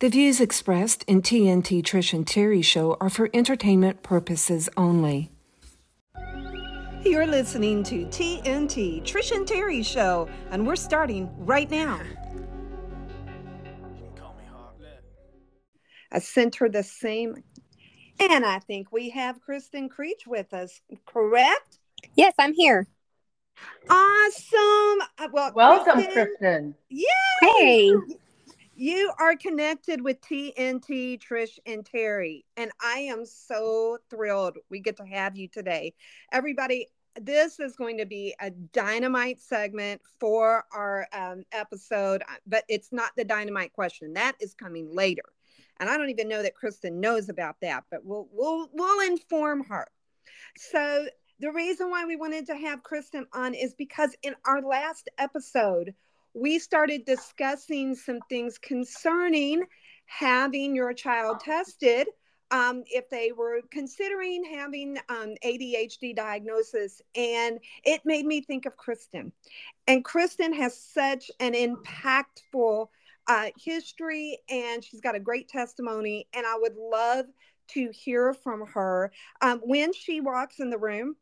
The views expressed in TNT Trish and Terry show are for entertainment purposes only. You're listening to TNT Trish and Terry show, and we're starting right now. I sent her the same, and I think we have Kristen Creech with us, correct? Yes, I'm here. Awesome. Uh, Well, Welcome, Kristen. Yay! Hey. You are connected with TNT, Trish, and Terry, and I am so thrilled we get to have you today. Everybody, this is going to be a dynamite segment for our um, episode, but it's not the dynamite question. That is coming later, and I don't even know that Kristen knows about that, but we'll we'll we'll inform her. So the reason why we wanted to have Kristen on is because in our last episode we started discussing some things concerning having your child tested um, if they were considering having um, ADHD diagnosis. And it made me think of Kristen. And Kristen has such an impactful uh, history and she's got a great testimony. And I would love to hear from her. Um, when she walks in the room,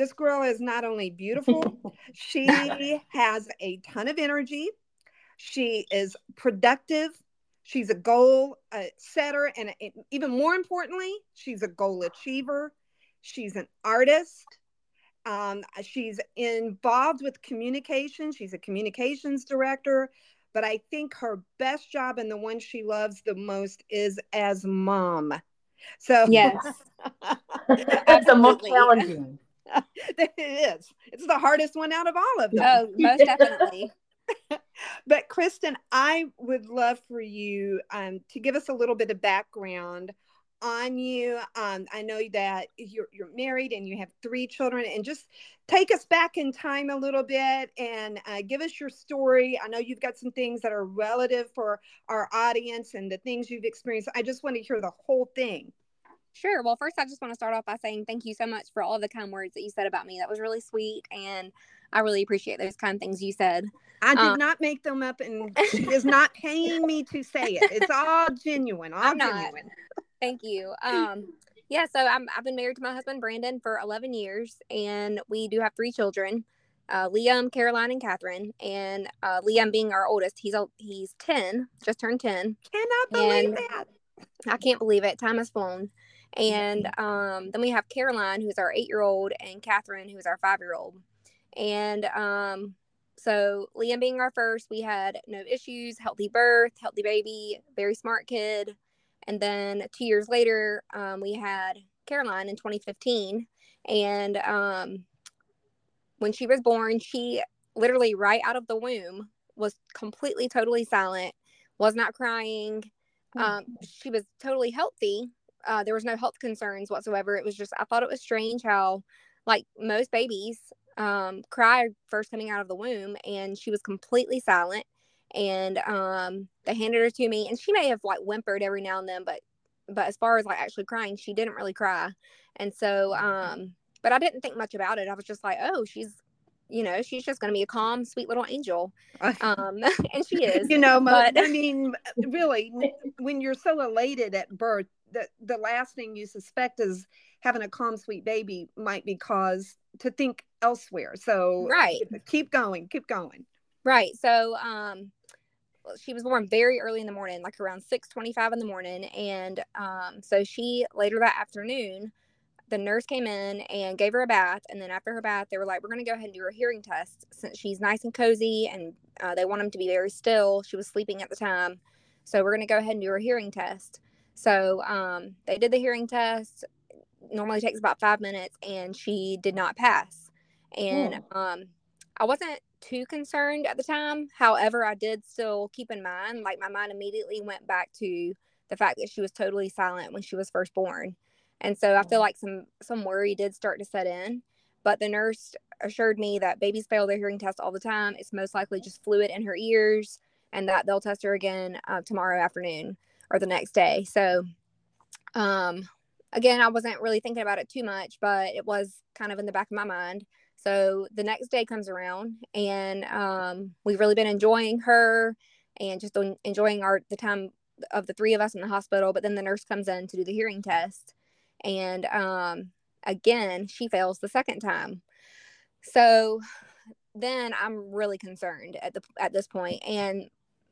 this girl is not only beautiful, she has a ton of energy. She is productive. She's a goal uh, setter. And it, even more importantly, she's a goal achiever. She's an artist. Um, she's involved with communication. She's a communications director. But I think her best job and the one she loves the most is as mom. So, Yes. That's the most challenging. it is. It's the hardest one out of all of them. Oh, most definitely. But Kristen, I would love for you um, to give us a little bit of background on you. Um, I know that you're, you're married and you have three children, and just take us back in time a little bit and uh, give us your story. I know you've got some things that are relative for our audience and the things you've experienced. I just want to hear the whole thing. Sure. Well, first, I just want to start off by saying thank you so much for all the kind words that you said about me. That was really sweet. And I really appreciate those kind things you said. I did Um, not make them up, and she is not paying me to say it. It's all genuine. All I'm not. genuine. Thank you. Um, yeah, so I'm, I've been married to my husband, Brandon, for 11 years, and we do have three children uh, Liam, Caroline, and Catherine. And uh, Liam being our oldest, he's, a- he's 10, just turned 10. Cannot believe that. I can't believe it. Time has flown. And um, then we have Caroline, who's our eight year old, and Catherine, who's our five year old. And um, so, Liam being our first, we had no issues, healthy birth, healthy baby, very smart kid. And then two years later, um, we had Caroline in 2015. And um, when she was born, she literally right out of the womb was completely, totally silent, was not crying. Um, she was totally healthy. Uh, there was no health concerns whatsoever. It was just, I thought it was strange how, like most babies, um, cry first coming out of the womb, and she was completely silent. And um, they handed her to me, and she may have like whimpered every now and then, but but as far as like actually crying, she didn't really cry. And so, um, but I didn't think much about it. I was just like, oh, she's, you know, she's just going to be a calm, sweet little angel. Um, and she is. you know, but- I mean, really, when you're so elated at birth, the, the last thing you suspect is having a calm, sweet baby might be cause to think elsewhere. So, Right. keep going, keep going. Right. So, um, she was born very early in the morning, like around six twenty-five in the morning, and um, so she later that afternoon, the nurse came in and gave her a bath, and then after her bath, they were like, "We're going to go ahead and do her hearing test since she's nice and cozy, and uh, they want them to be very still. She was sleeping at the time, so we're going to go ahead and do her hearing test." So um, they did the hearing test. Normally takes about five minutes, and she did not pass. And um, I wasn't too concerned at the time. However, I did still keep in mind, like my mind immediately went back to the fact that she was totally silent when she was first born. And so I feel like some some worry did start to set in. But the nurse assured me that babies fail their hearing test all the time. It's most likely just fluid in her ears, and that they'll test her again uh, tomorrow afternoon or the next day. So, um, again, I wasn't really thinking about it too much, but it was kind of in the back of my mind. So the next day comes around, and um, we've really been enjoying her and just enjoying our the time of the three of us in the hospital, but then the nurse comes in to do the hearing test. And um, again, she fails the second time. So then I'm really concerned at the at this point and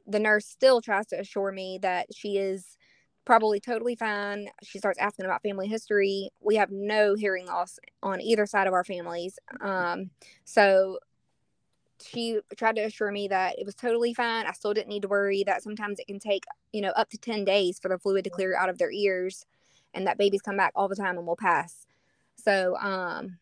the nurse still tries to assure me that she is probably totally fine. She starts asking about family history. We have no hearing loss on either side of our families. Um, so she tried to assure me that it was totally fine. I still didn't need to worry that sometimes it can take, you know, up to 10 days for the fluid to clear out of their ears and that babies come back all the time and will pass. So, um,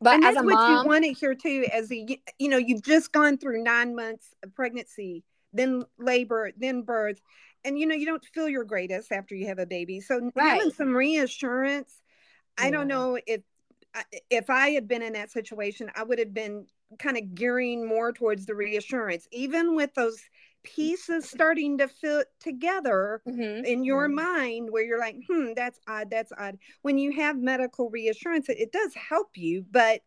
but and as a what mom, you want to hear too, as a, you know, you've just gone through nine months of pregnancy, then labor, then birth, and you know, you don't feel your greatest after you have a baby. So right. having some reassurance, yeah. I don't know if if I had been in that situation, I would have been kind of gearing more towards the reassurance, even with those pieces starting to fit together mm-hmm. in your mm-hmm. mind where you're like hmm that's odd that's odd when you have medical reassurance it, it does help you but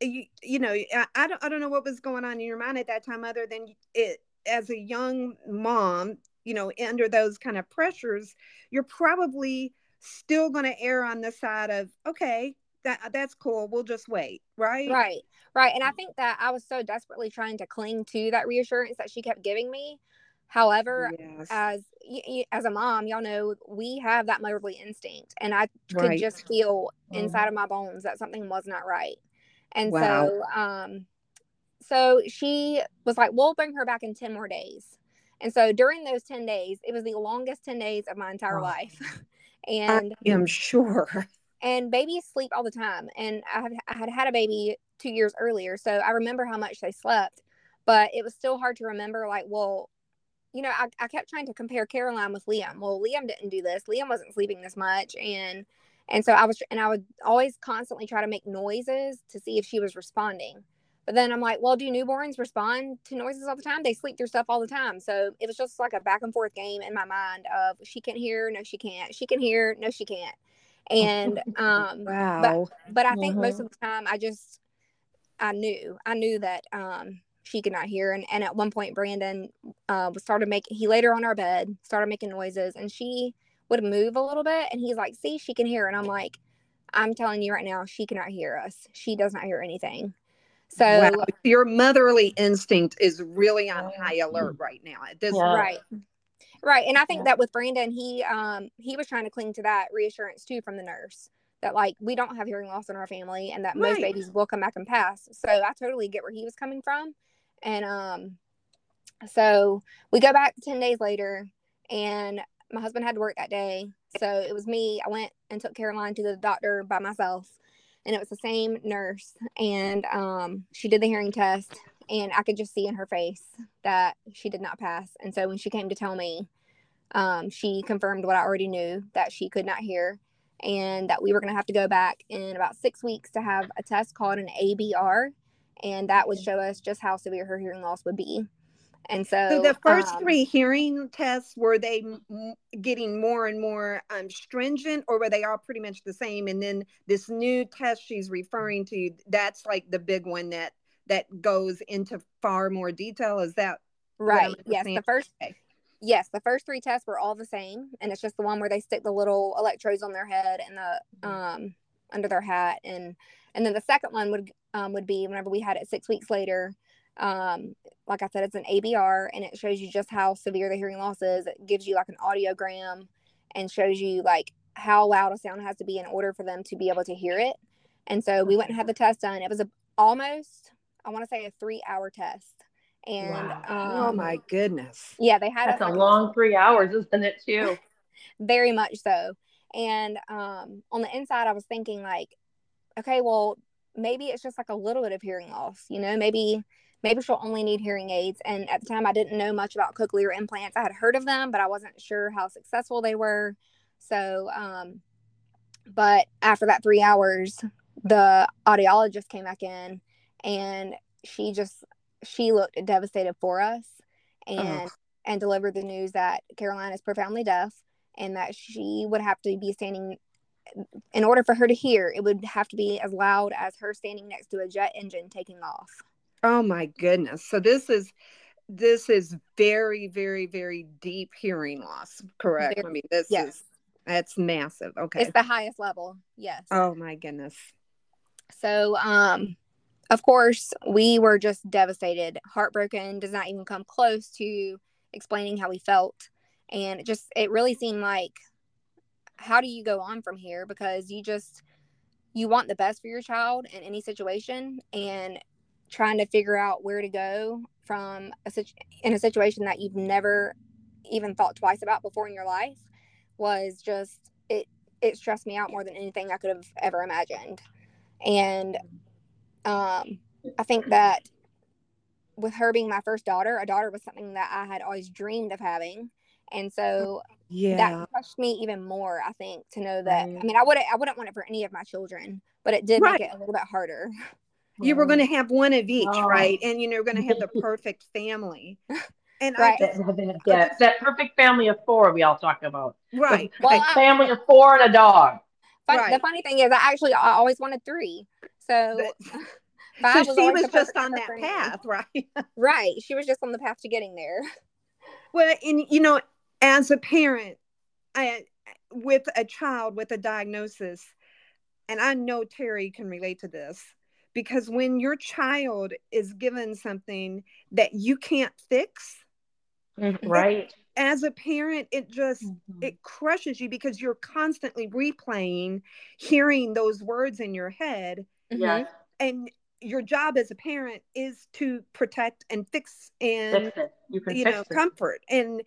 you, you know I, I, don't, I don't know what was going on in your mind at that time other than it as a young mom you know under those kind of pressures you're probably still going to err on the side of okay that that's cool we'll just wait right right right and i think that i was so desperately trying to cling to that reassurance that she kept giving me however yes. as as a mom y'all know we have that motherly instinct and i right. could just feel inside mm-hmm. of my bones that something was not right and wow. so um so she was like we'll bring her back in 10 more days. And so during those 10 days it was the longest 10 days of my entire oh. life. And i am sure. and babies sleep all the time. And I had, I had had a baby two years earlier so i remember how much they slept but it was still hard to remember like well you know I, I kept trying to compare caroline with liam. Well liam didn't do this. Liam wasn't sleeping this much. And and so i was and i would always constantly try to make noises to see if she was responding but then i'm like well do newborns respond to noises all the time? They sleep through stuff all the time. So it was just like a back and forth game in my mind of she can hear no she can't. She can hear no she can't. And um wow. but, but i think mm-hmm. most of the time i just i knew i knew that um she could not hear. And, and at one point brandon uh started making he laid her on our bed started making noises and she would move a little bit and he's like see she can hear. And i'm like i'm telling you right now she cannot hear us. She does not hear anything so wow. your motherly instinct is really on high alert right now at this yeah. right Right. And I think yeah. that with Brandon, he um he was trying to cling to that reassurance too from the nurse that like we don't have hearing loss in our family and that right. most babies will come back and pass. So I totally get where he was coming from. And um so we go back 10 days later and my husband had to work that day. So it was me. I went and took Caroline to the doctor by myself and it was the same nurse and um she did the hearing test and I could just see in her face that she did not pass. And so when she came to tell me, um, she confirmed what I already knew that she could not hear and that we were going to have to go back in about six weeks to have a test called an ABR. And that would show us just how severe her hearing loss would be. And so, so the first um, three hearing tests were they m- getting more and more um, stringent, or were they all pretty much the same? And then this new test she's referring to, that's like the big one that that goes into far more detail. Is that right? Yes, the first. Okay. Yes, the first three tests were all the same, and it's just the one where they stick the little electrodes on their head and the mm-hmm. um under their hat, and and then the second one would um would be whenever we had it six weeks later. Um, like I said, it's an ABR, and it shows you just how severe the hearing loss is. It gives you like an audiogram and shows you like how loud a sound has to be in order for them to be able to hear it. And so we went and had the test done. It was a, almost I want to say a three hour test. And wow. um, oh my goodness. Yeah, they had That's a, a long three hours, isn't it too? very much so. And um on the inside I was thinking like, okay, well, maybe it's just like a little bit of hearing loss, you know, maybe maybe she'll only need hearing aids. And at the time I didn't know much about cochlear implants. I had heard of them, but I wasn't sure how successful they were. So um but after that three hours, the audiologist came back in and she just she looked devastated for us and and delivered the news that Caroline is profoundly deaf and that she would have to be standing in order for her to hear it would have to be as loud as her standing next to a jet engine taking off oh my goodness so this is this is very, very, very deep hearing loss. Correct. Very- I mean, this yes. is that's massive. Okay. It's the highest level. Yes. oh my goodness. So, um, of course, we were just devastated, heartbroken, does not even come close to explaining how we felt. And it just, it really seemed like, how do you go on from here? Because you just, you want the best for your child in any situation and trying to figure out where to go from a situ- in a situation that you've never even thought twice about before in your life was just it it stressed me out more than anything I could have ever imagined. And um, I think that with her being my first daughter, a daughter was something that I had always dreamed of having. And so Yeah. that crushed me even more, I think, to know that Right. I mean I wouldn't I wouldn't want it for any of my children, but it did Right. make it a little bit harder. you were going to have one of each, Oh. right? And you know, you're going to have the perfect family. And Right. I That, just, that, that, that perfect family of four we all talk about. right. Well, a I- family of four and a dog. Fun, The funny thing is, I actually I always wanted three. So But- five so she was just on that path, right? Right. She was just on the path to getting there. Well, and you know, as a parent, I with a child with a diagnosis, and I know Terry can relate to this because when your child is given something that you can't fix, Right. as a parent, it just Mhm. it crushes you because you're constantly replaying, hearing those words in your head, Yes. and your job as a parent is to protect and fix and Fix. You you fix know it. comfort and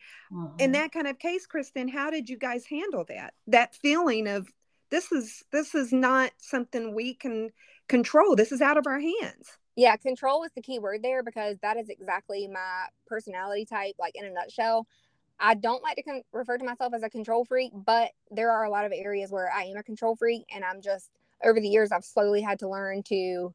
in Mhm. that kind of case kristen how did you guys handle that that feeling of this is this is not something we can control this is out of our hands Yeah, control is the key word there because that is exactly my personality type, like in a nutshell. I don't like to con- refer to myself as a control freak, but there are a lot of areas where I am a control freak. And I'm just, over the years, I've slowly had to learn to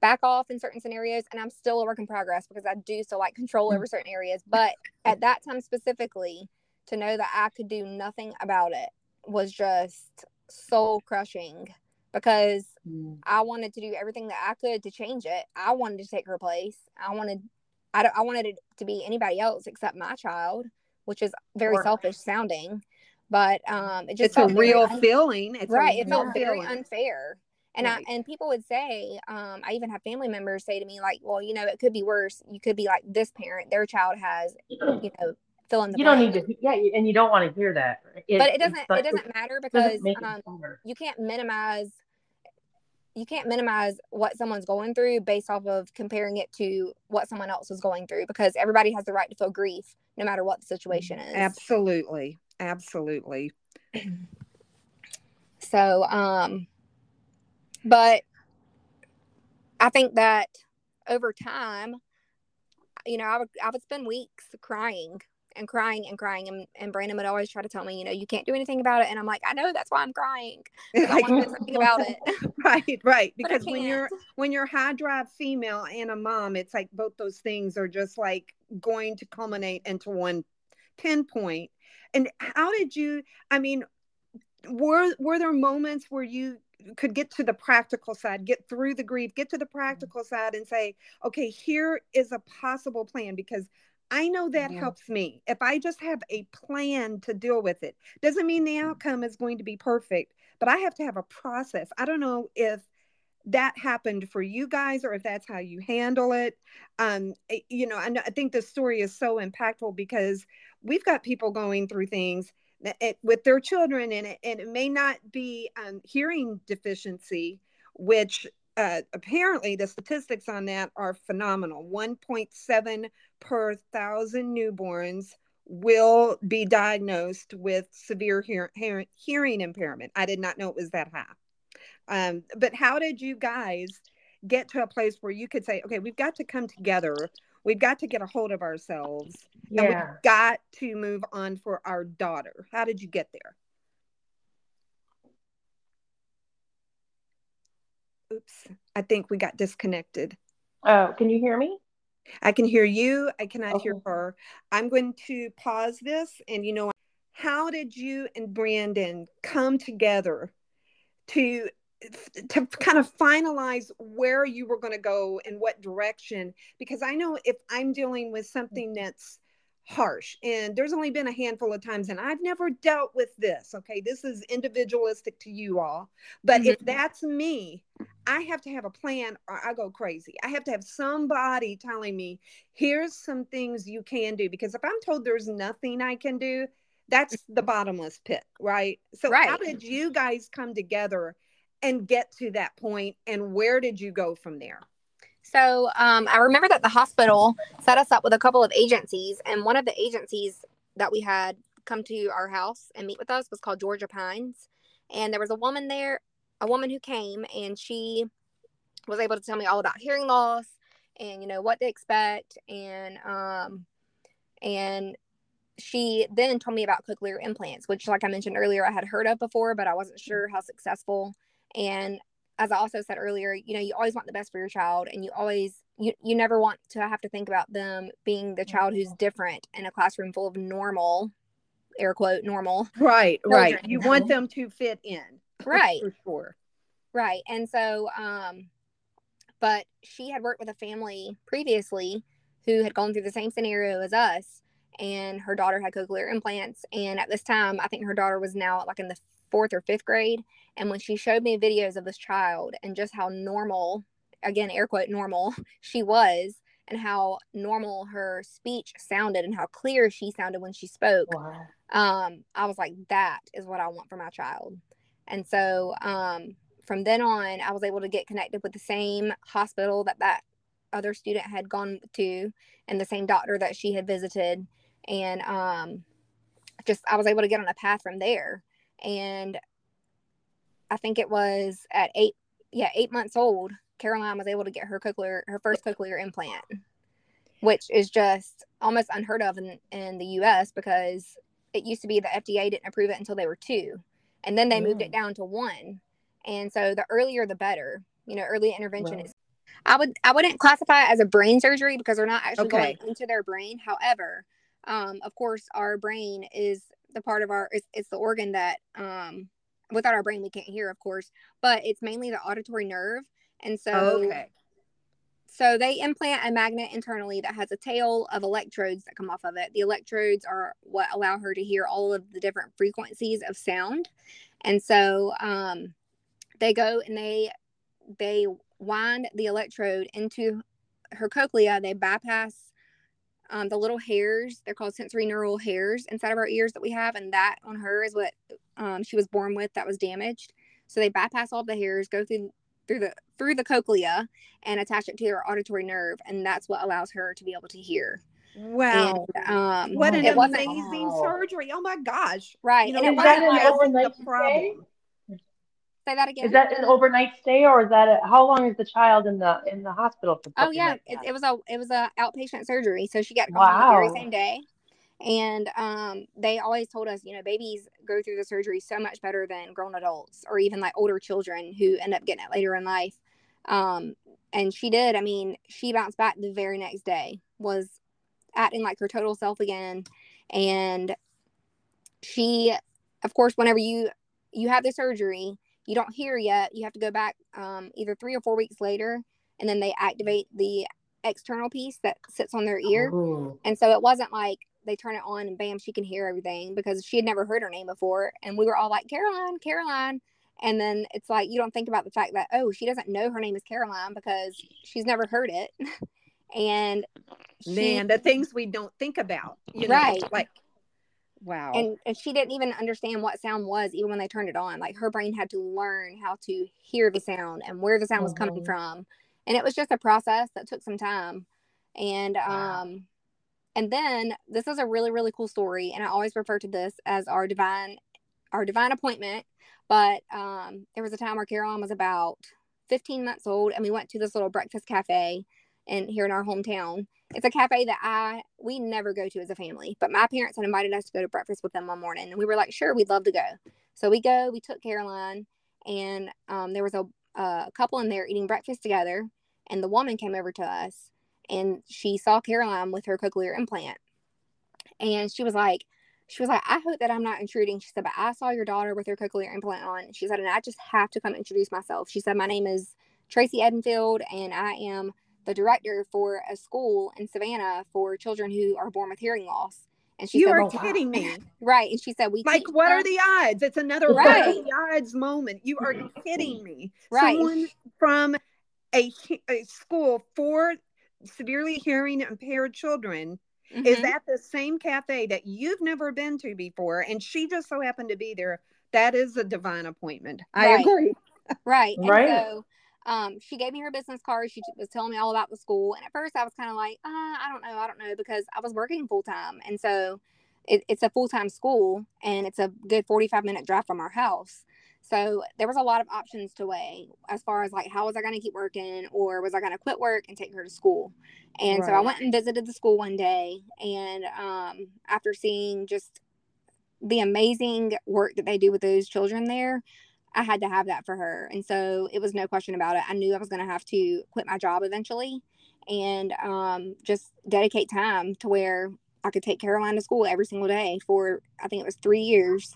back off in certain scenarios. And I'm still a work in progress because I do still like control over certain areas. But at that time specifically, to know that I could do nothing about it was just soul crushing because Mm. I wanted to do everything that I could to change it. I wanted to take her place. I wanted, I, don't, I wanted it to be anybody else except my child, which is very selfish sounding, but um, it just it's a real un- feeling it's right. It felt very unfair. And Right. I and people would say, um, I even have family members say to me like, "Well, you know, it could be worse. You could be like this parent. Their child has, you know, fill in the You don't need to, yeah, and you don't want to hear that. but it doesn't. like- It doesn't matter because doesn't um, you can't minimize you can't minimize what someone's going through based off of comparing it to what someone else is going through because everybody has the right to feel grief no matter what the situation is absolutely absolutely so um but i think that over time you know i would i would spend weeks crying and crying and crying and, and brandon would always try to tell me you know you can't do anything about it and i'm like i know that's why i'm crying i want to do something about it. Right right because when you're when you're high drive female and a mom it's like both those things are just like going to culminate into one pinpoint. And how did you i mean were were there moments where you could get to the practical side get through the grief get to the mm-hmm. practical side and say okay here is a possible plan because I know that Mhm. helps me. If I just have a plan to deal with it, doesn't mean the outcome is going to be perfect, but I have to have a process. I don't know if that happened for you guys or if that's how you handle it. Um, it- you know, I, know, I think this story is so impactful because we've got people going through things that it, with their children, and it, and it may not be um, hearing deficiency, which uh, apparently the statistics on that are phenomenal 1.7 per thousand newborns will be diagnosed with severe hear- hear- hearing impairment. I did not know it was that high. Um, but how did you guys get to a place where you could say, okay, we've got to come together, we've got to get a hold of ourselves, and Yeah. we've got to move on for our daughter? How did you get there? Oops, I think we got disconnected. Oh, can you hear me? I can hear you. I cannot hear her. I'm going to pause this. And you know, how did you and Brandon come together to to kind of finalize where you were going to go and what direction because i know if i'm dealing with mm-hmm. something that's harsh and there's only been a handful of times and i've never dealt with this okay? This is individualistic to you all but mm-hmm. if that's me i have to have a plan or i go crazy. I have to have somebody telling me here's some things you can do because if i'm told there's nothing i can do that's the bottomless pit right? So right. how did you guys come together and get to that point and where did you go from there so um, I remember that the hospital set us up with a couple of agencies, and one of the agencies that we had come to our house and meet with us was called Georgia Pines. And there was a woman there, a woman who came, and she was able to tell me all about hearing loss and you know what to expect, and um, and she then told me about cochlear implants, which, like I mentioned earlier, I had heard of before, but I wasn't sure how successful. And as I also said earlier, you know, you always want the best for your child and you always you, you never want to have to think about them being the child who's different in a classroom full of normal air quote normal. Right, right. You want them to fit in. Right. for sure. Right. And so um but she had worked with a family previously who had gone through the same scenario as us and her daughter had cochlear implants and at this time I think her daughter was now like in the fourth or fifth grade. And when she showed me videos of this child and just how normal, again, air quote, normal she was, and how normal her speech sounded and how clear she sounded when she spoke, wow. um, I was like, that is what I want for my child. And so um, from then on, I was able to get connected with the same hospital that that other student had gone to and the same doctor that she had visited. And um, just, I was able to get on a path from there and I think it was at eight, yeah, eight months old, Caroline was able to get her cochlear, her first cochlear implant, which is just almost unheard of in, in the U.S. because it used to be the FDA didn't approve it until they were two, and then they moved it down to one, and so the earlier the better. You know, early intervention is. I would I wouldn't classify it as a brain surgery because they're not actually okay. going into their brain. However, um, of course, our brain is the part of our it's, it's the organ that um without our brain we can't hear of course but it's mainly the auditory nerve and so oh, okay. so they implant a magnet internally that has a tail of electrodes that come off of it. The electrodes are what allow her to hear all of the different frequencies of sound and so um they go and they they wind the electrode into her cochlea. They bypass um, the little hairs they're called sensory neural hairs inside of our ears that we have and that on her is what um, she was born with that was damaged. So they bypass all the hairs go through through the through the cochlea and attach it to her auditory nerve and that's what allows her to be able to hear. Wow. and, um, what an amazing surgery. Oh my gosh. Right you know, and it wasn't the problem Say that again. Is that an overnight stay, or is that a, how long is the child in the in the hospital? For oh yeah, like it, it, was a it was a outpatient surgery, so she got wow. the very same day. And um, they always told us, you know, babies go through the surgery so much better than grown adults or even like older children who end up getting it later in life. Um, and she did. I mean, she bounced back the very next day, was acting like her total self again, and she, of course, whenever you you have the surgery, you don't hear yet. You have to go back um, either three or four weeks later, and then they activate the external piece that sits on their ear. Oh. And so it wasn't like they turn it on and bam, she can hear everything because she had never heard her name before. And we were all like, Caroline, Caroline. And then it's like you don't think about the fact that, oh, she doesn't know her name is Caroline because she's never heard it. and she, man, the things we don't think about, you know, right. like Wow. And, and she didn't even understand what sound was even when they turned it on. Like her brain had to learn how to hear the sound and where the sound was coming mm-hmm. from. And it was just a process that took some time. And wow. um and then this is a really really cool story and I always refer to this as our divine our divine appointment. But um there was a time where Caroline was about 15 months old and we went to this little breakfast cafe and here in our hometown it's a cafe that I we never go to as a family, but my parents had invited us to go to breakfast with them one morning, and we were like, sure, we'd love to go. So we go. We took Caroline, and um, there was a, a couple in there eating breakfast together, and the woman came over to us, and she saw Caroline with her cochlear implant, and she was like, she was like, I hope that I'm not intruding. She said, but I saw your daughter with her cochlear implant on. She said, and I just have to come introduce myself. She said, my name is Tracy Edenfield, and I am the director for a school in Savannah for children who are born with hearing loss. And she you said, are "Well, kidding me. right. And she said, we Like, what them- are the odds? It's another what Right. are the odds moment. You are kidding me. Right. Someone from a, a school for severely hearing impaired children is Mhm. at the same cafe that you've never been to before, and she just so happened to be there. That is a divine appointment. I Right. agree. Right. And Right. so um, she gave me her business card. She was telling me all about the school. And at first I was kind of like, uh, I don't know. I don't know because I was working full time. And so it, it's a full time school and it's a good 45 minute drive from our house. So there was a lot of options to weigh as far as like, how was I going to keep working or was I going to quit work and take her to school? And so I went and visited the school one day. And um, after seeing just the amazing work that they do with those children there, I had to have that for her. And so it was no question about it. I knew I was going to have to quit my job eventually and um, just dedicate time to where I could take Caroline to school every single day for, I think it was three years.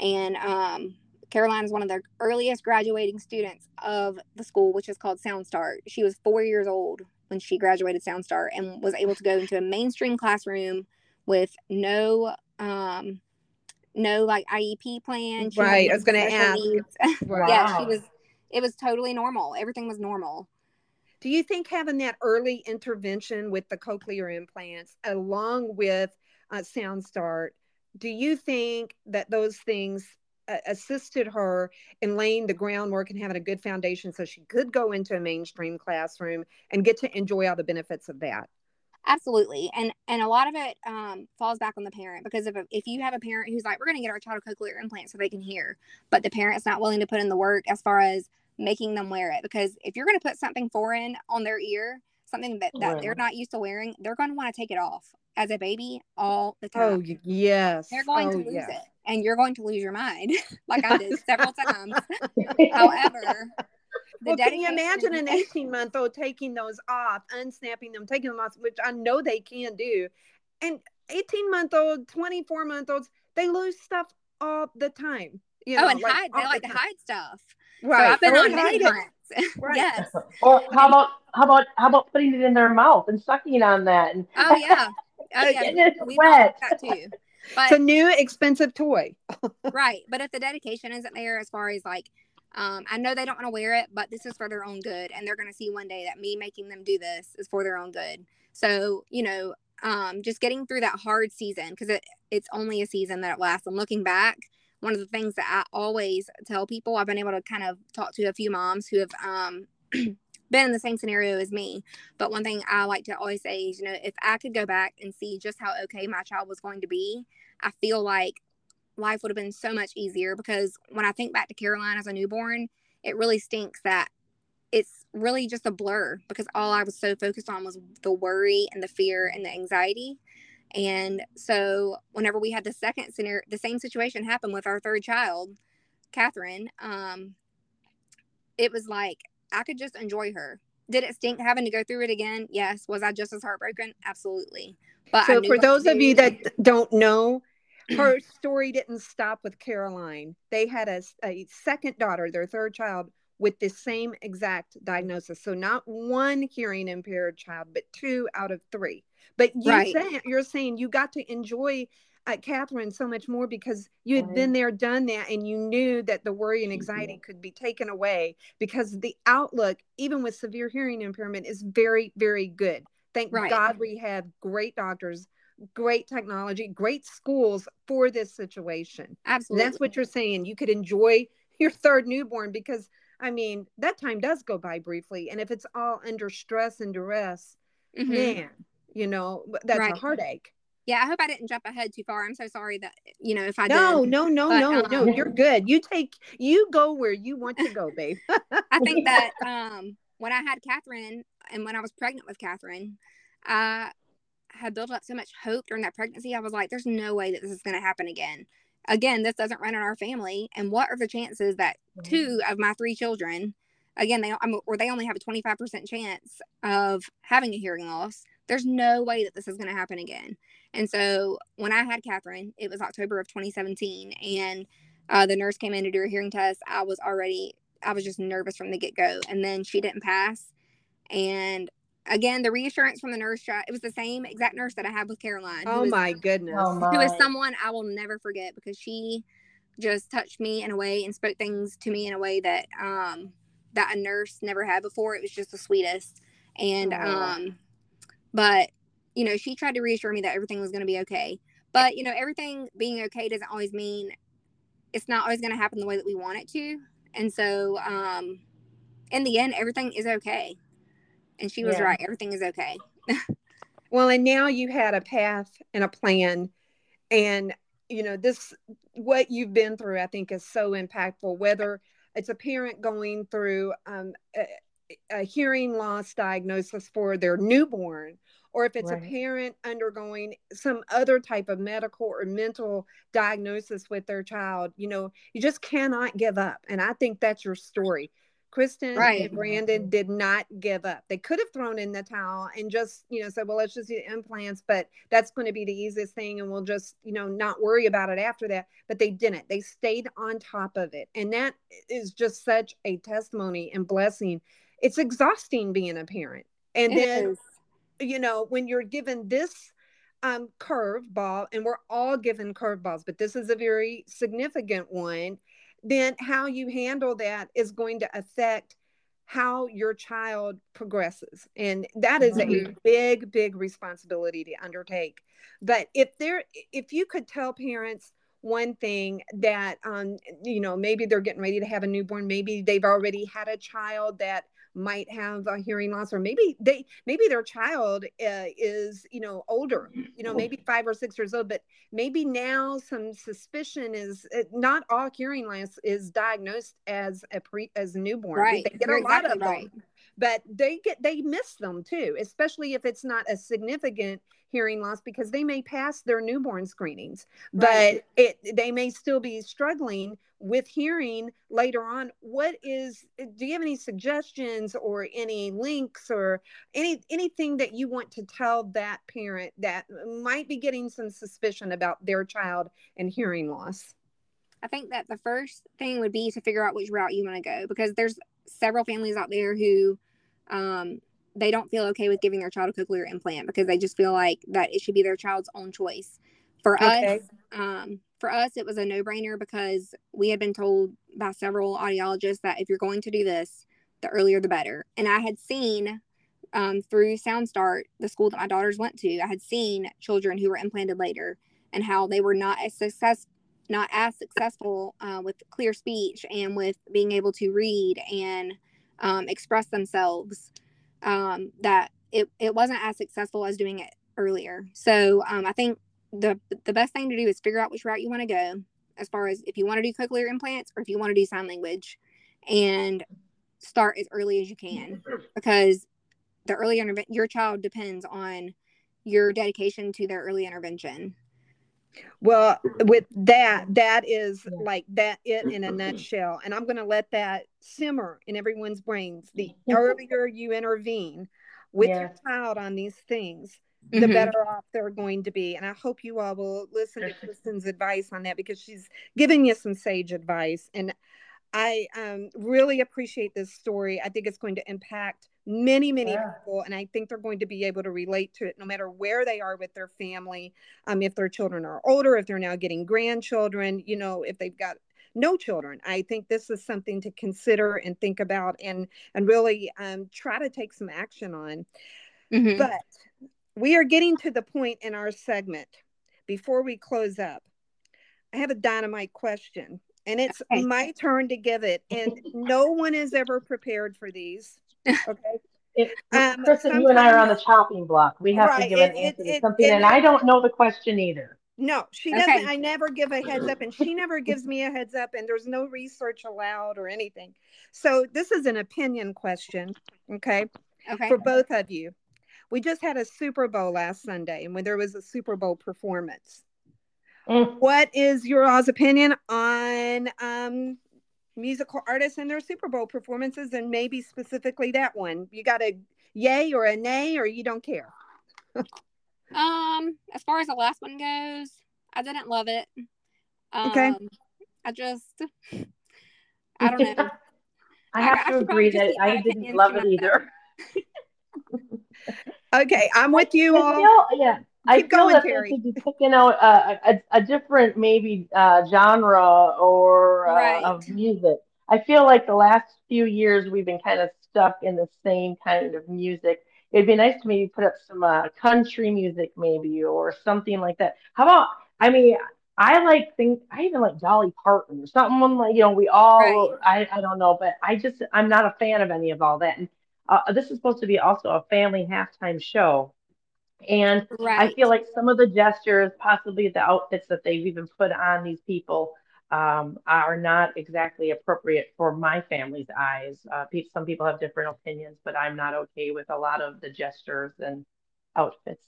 And um, Caroline is one of the earliest graduating students of the school, which is called Sound Start. She was four years old when she graduated Sound Start and was able to go into a mainstream classroom with no um no like IEP plan. She Right, I was gonna special ask. Wow. yeah, she was it was totally normal. Everything was normal. Do you think having that early intervention with the cochlear implants, along with uh, Sound Start, do you think that those things uh, assisted her in laying the groundwork and having a good foundation so she could go into a mainstream classroom and get to enjoy all the benefits of that? Absolutely. And and a lot of it um, falls back on the parent because if, if you have a parent who's like, we're going to get our child a cochlear implant so they can hear, but the parent's not willing to put in the work as far as making them wear it. Because if you're going to put something foreign on their ear, something that, that they're not used to wearing, they're going to want to take it off as a baby all the Oh, time. y- yes. They're going oh, to lose yes. it and you're going to lose your mind like I did several times. However, Well, can you imagine an 18 month old taking those off, unsnapping them, taking them off, which I know they can do. And 18 month old, 24 month olds, they lose stuff all the time. You Oh, know, and like, hide. They all like the to hide stuff. Right. So I've been Or on many it. Right. yes. Or how about how about how about putting it in their mouth and sucking on that and Oh yeah. Oh yeah. getting it We've wet. got that too. It's a new expensive toy. right. But if the dedication isn't there as far as like um, I know they don't want to wear it, but this is for their own good, and they're going to see one day that me making them do this is for their own good. So you know, um, just getting through that hard season because it it's only a season that it lasts. And looking back, one of the things that I always tell people, I've been able to kind of talk to a few moms who have um, been in the same scenario as me. But one thing I like to always say is, you know, if I could go back and see just how okay my child was going to be, I feel like life would have been so much easier because when I think back to Caroline as a newborn, it really stinks that it's really just a blur because all I was so focused on was the worry and the fear and the anxiety. And so whenever we had the second scenario, the same situation happen with our third child, Catherine, um, it was like I could just enjoy her. Did it stink having to go through it again? Yes. Was I just as heartbroken? Absolutely. But So, for those of you that don't know, her story didn't stop with Caroline. They had a, a second daughter, their third child, with the same exact diagnosis. So, not one hearing impaired child, but two out of three. But you Right. say, you're saying you got to enjoy uh, Catherine so much more because you had been there, done that, and you knew that the worry and anxiety could be taken away because the outlook, even with severe hearing impairment, is very, very good. Thank Right. God we have great doctors, great technology, great schools for this situation. And absolutely. that's what you're saying. You could enjoy your third newborn because, I mean, that time does go by briefly. And if it's all under stress and duress, Mhm. man, you know, that's Right. a heartache. Yeah, I hope I didn't jump ahead too far. I'm so sorry that you know if I No, did. no, no, But, no, no. um, You're good. You take, you go where you want to go, babe. I think that um when I had Catherine and when I was pregnant with Catherine, I had built up so much hope during that pregnancy. I was like, "There's no way that this is going to happen again." Again, this doesn't run in our family, and what are the chances that two of my three children, again, they I'm, or they only have a 25% chance of having a hearing loss? There's no way that this is going to happen again. And so when I had Catherine, it was October of 2017, and uh, the nurse came in to do a hearing test. I was already, I was just nervous from the get go. And then she didn't pass. And again, the reassurance from the nurse, it was the same exact nurse that I had with Caroline. Oh was, my goodness. Oh my. Who is someone I will never forget because she just touched me in a way and spoke things to me in a way that um that a nurse never had before. It was just the sweetest. And Oh. um but you know, she tried to reassure me that everything was going to be okay. But you know, everything being okay doesn't always mean it's not always going to happen the way that we want it to. And so um in the end everything is okay. And she was Yeah. right. Everything is okay. Well, and now you had a path and a plan. And, you know, this, what you've been through, I think is so impactful, whether it's a parent going through um, a, a hearing loss diagnosis for their newborn, or if it's Right. a parent undergoing some other type of medical or mental diagnosis with their child, you know, you just cannot give up. And I think that's your story. Kristen Right. and Brandon did not give up. They could have thrown in the towel and just, you know, said, well, let's just do implants, but that's going to be the easiest thing and we'll just, you know, not worry about it after that. But they didn't. They stayed on top of it. And that is just such a testimony and blessing. It's exhausting being a parent. And It then is. you know, when you're given this um, curve ball, and we're all given curveballs, but this is a very significant one, then how you handle that is going to affect how your child progresses. And that is a Mhm. big, big responsibility to undertake. But if there, if you could tell parents, one thing that um you know maybe they're getting ready to have a newborn maybe they've already had a child that might have a hearing loss or maybe they maybe their child uh, is you know older you know maybe five or six years old but maybe now some suspicion is uh, not all hearing loss is diagnosed as a pre as a newborn Right. they get You're a lot exactly of them right. But they get they miss them too especially if it's not a significant hearing loss because they may pass their newborn screenings Right. but it they may still be struggling with hearing later on what is do you have any suggestions or any links or any anything that you want to tell that parent that might be getting some suspicion about their child and hearing loss I think that the first thing would be to figure out which route you want to go because there's several families out there who um, they don't feel okay with giving their child a cochlear implant because they just feel like that it should be their child's own choice. For Okay. us, um, for us, it was a no-brainer because we had been told by several audiologists that if you're going to do this, the earlier the better. And I had seen um, through SoundStart, the school that my daughters went to, I had seen children who were implanted later and how they were not as success not as successful uh, with clear speech and with being able to read and um, express themselves um, that it, it wasn't as successful as doing it earlier. So um, i think the the best thing to do is figure out which route you want to go as far as if you want to do cochlear implants or if you want to do sign language and start as early as you can. Because the early intervention your child depends on your dedication to their early intervention Well, with that, that is like that it in a nutshell. And I'm going to let that simmer in everyone's brains. The earlier you intervene with your Yes. child on these things, the Mhm. better off they're going to be. And I hope you all will listen to Kristen's advice on that because she's giving you some sage advice. And I um, really appreciate this story. I think it's going to impact many, many Yeah. people, and I think they're going to be able to relate to it no matter where they are with their family. Um, if their children are older, if they're now getting grandchildren, you know, if they've got no children, I think this is something to consider and think about, and and really um, try to take some action on. Mhm. But we are getting to the point in our segment before we close up. I have a dynamite question, and it's Okay. my turn to give it. And no one is ever prepared for these. Okay. It, Um, Kristen, you and I are on the chopping block. We have to Right, give an it- it- to something, it- and I don't know the question either. No, she doesn't. Okay. I never give a heads up, and she never gives me a heads up, and there's no research allowed or anything. So this is an opinion question, okay, okay for both of you. We just had a Super Bowl last Sunday, and when there was a Super Bowl performance. Mm. What is your all's opinion on um, musical artists and their Super Bowl performances, and maybe specifically that one? You got a yay or a nay, or you don't care? Um, as far as the last one goes, I didn't love it. Um, Okay. I just, I don't know. I I- have I to should probably agree that I didn't love it either. Okay, I'm with you all. feel, yeah, I feel going, that Terry. they could be picking out a, a, a different maybe uh, genre or uh, Right. of music. I feel like the last few years we've been kind of stuck in the same kind of music. It'd be nice to maybe put up some uh, country music maybe or something like that. How about, I mean, I like things, I even like Dolly Parton or something like, you know, we all, I, I don't know, but I just, I'm not a fan of any of all that. And uh, this is supposed to be also a family halftime show. And I feel like some of the gestures, possibly the outfits that they've even put on these people, um, are not exactly appropriate for my family's eyes. Uh, pe- some people have different opinions, but I'm not okay with a lot of the gestures and outfits.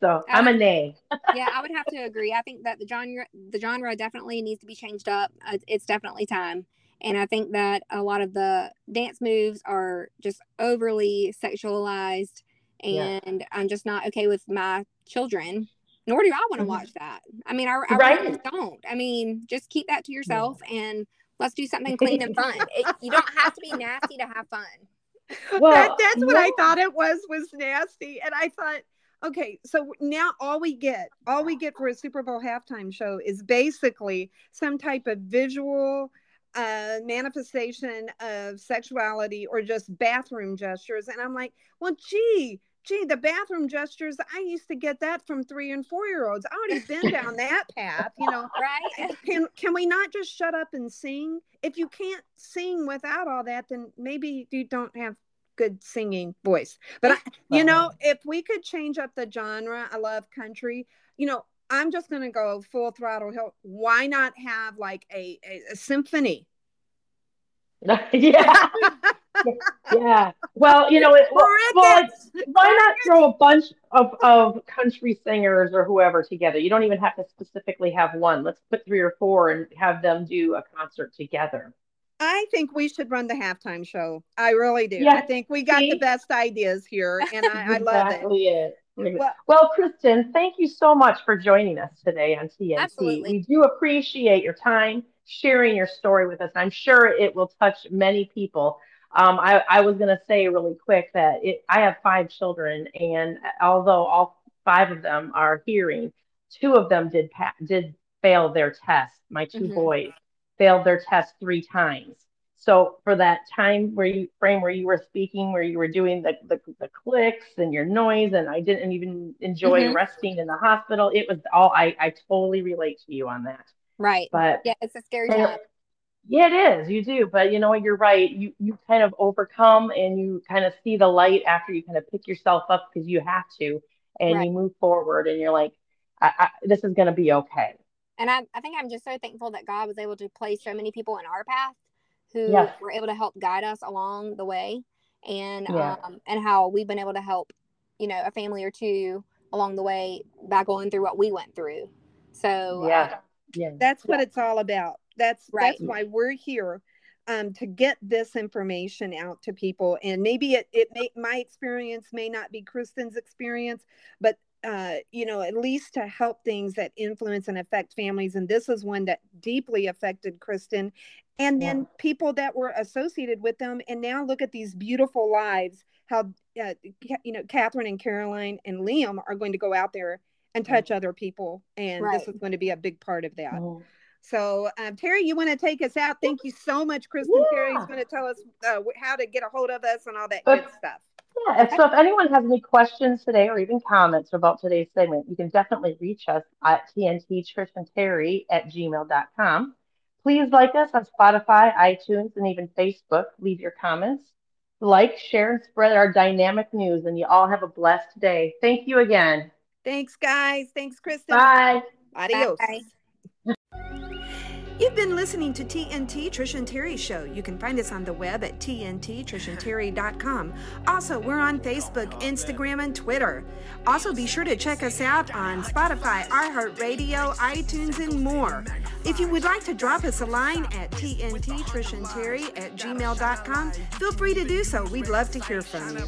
So I'm a nay. yeah, I would have to agree. I think that the genre, the genre definitely needs to be changed up. Uh, It's definitely time. And I think that a lot of the dance moves are just overly sexualized. Yeah. And I'm just not okay with my children, nor do I want to Mhm. watch that. I mean, I, I Right. really don't. I mean, just keep that to yourself and let's do something clean and fun. It, you don't have to be nasty to have fun. Well, that, that's what I thought it was was nasty, and I thought, okay, so now all we get, all we get for a Super Bowl halftime show is basically some type of visual uh manifestation of sexuality or just bathroom gestures and i'm like well gee gee the bathroom gestures i used to get that from three and four year olds i already been down that path you know Right? Eh, can can we not just shut up and sing? If you can't sing without all that, then maybe you don't have good singing voice. But I, you know, if we could change up the genre, I love country. You know, I'm just gonna go full throttle. Hill. Why not have like a a, a symphony? yeah, yeah. Well, you know, it, well, why not throw a bunch of, of country singers or whoever together? You don't even have to specifically have one. Let's put three or four and have them do a concert together. I think we should run the halftime show. I really do. Yeah, I think we got see? the best ideas here, and I, I love it. it. Well, Well, Kristen, thank you so much for joining us today on TNT. Absolutely. We do appreciate your time, sharing your story with us. I'm sure it will touch many people. Um, I, I was going to say really quick that it, I have five children, and although all five of them are hearing, two of them did pa- did fail their test. My 2 Mhm. boys failed their test three times. So for that time where you frame where you were speaking, where you were doing the, the, the clicks and your noise, and I didn't even enjoy Mhm. resting in the hospital. It was all I, I totally relate to you on that. Right. But Yeah, it's a scary time. Yeah, it is. You do, but you know what? You're right. You you kind of overcome and you kind of see the light after you kind of pick yourself up because you have to, and Right. you move forward, and you're like, I, I, this is going to be okay. And I, I think I'm just so thankful that God was able to place so many people in our path who Yes. were able to help guide us along the way and Yeah. um, and how we've been able to help, you know, a family or two along the way by going through what we went through. So Yeah. uh, Yeah. that's what it's all about that's Right. that's why we're here um, to get this information out to people. And maybe it, it may my experience may not be kristen's experience but uh, you know at least to help things that influence and affect families. And this is one that deeply affected kristen. And then people that were associated with them. And now look at these beautiful lives how uh, you know catherine and caroline and liam are going to go out there and touch other people. And Right. this is going to be a big part of that. Mhm. So, um, Terry, you want to take us out? Thank you so much, Kristen. Terry's Yeah. going to tell us uh, how to get a hold of us and all that good stuff. Yeah, and so if anyone has any questions today or even comments about today's segment, you can definitely reach us at tnttrishandterry at gmail.com. Please like us on Spotify, iTunes, and even Facebook. Leave your comments. Like, share, and spread our dynamic news, and you all have a blessed day. Thank you again. Thanks, guys. Thanks, Kristen. Bye. Adios. Bye. You've been listening to TNT Trish and Terry Show. You can find us on the web at tntrishandterry.com. Also, we're on Facebook, Instagram, and Twitter. Also, be sure to check us out on Spotify, iHeartRadio, iTunes, and more. If you would like to drop us a line at tnttrishandterry at gmail.com, feel free to do so. We'd love to hear from you.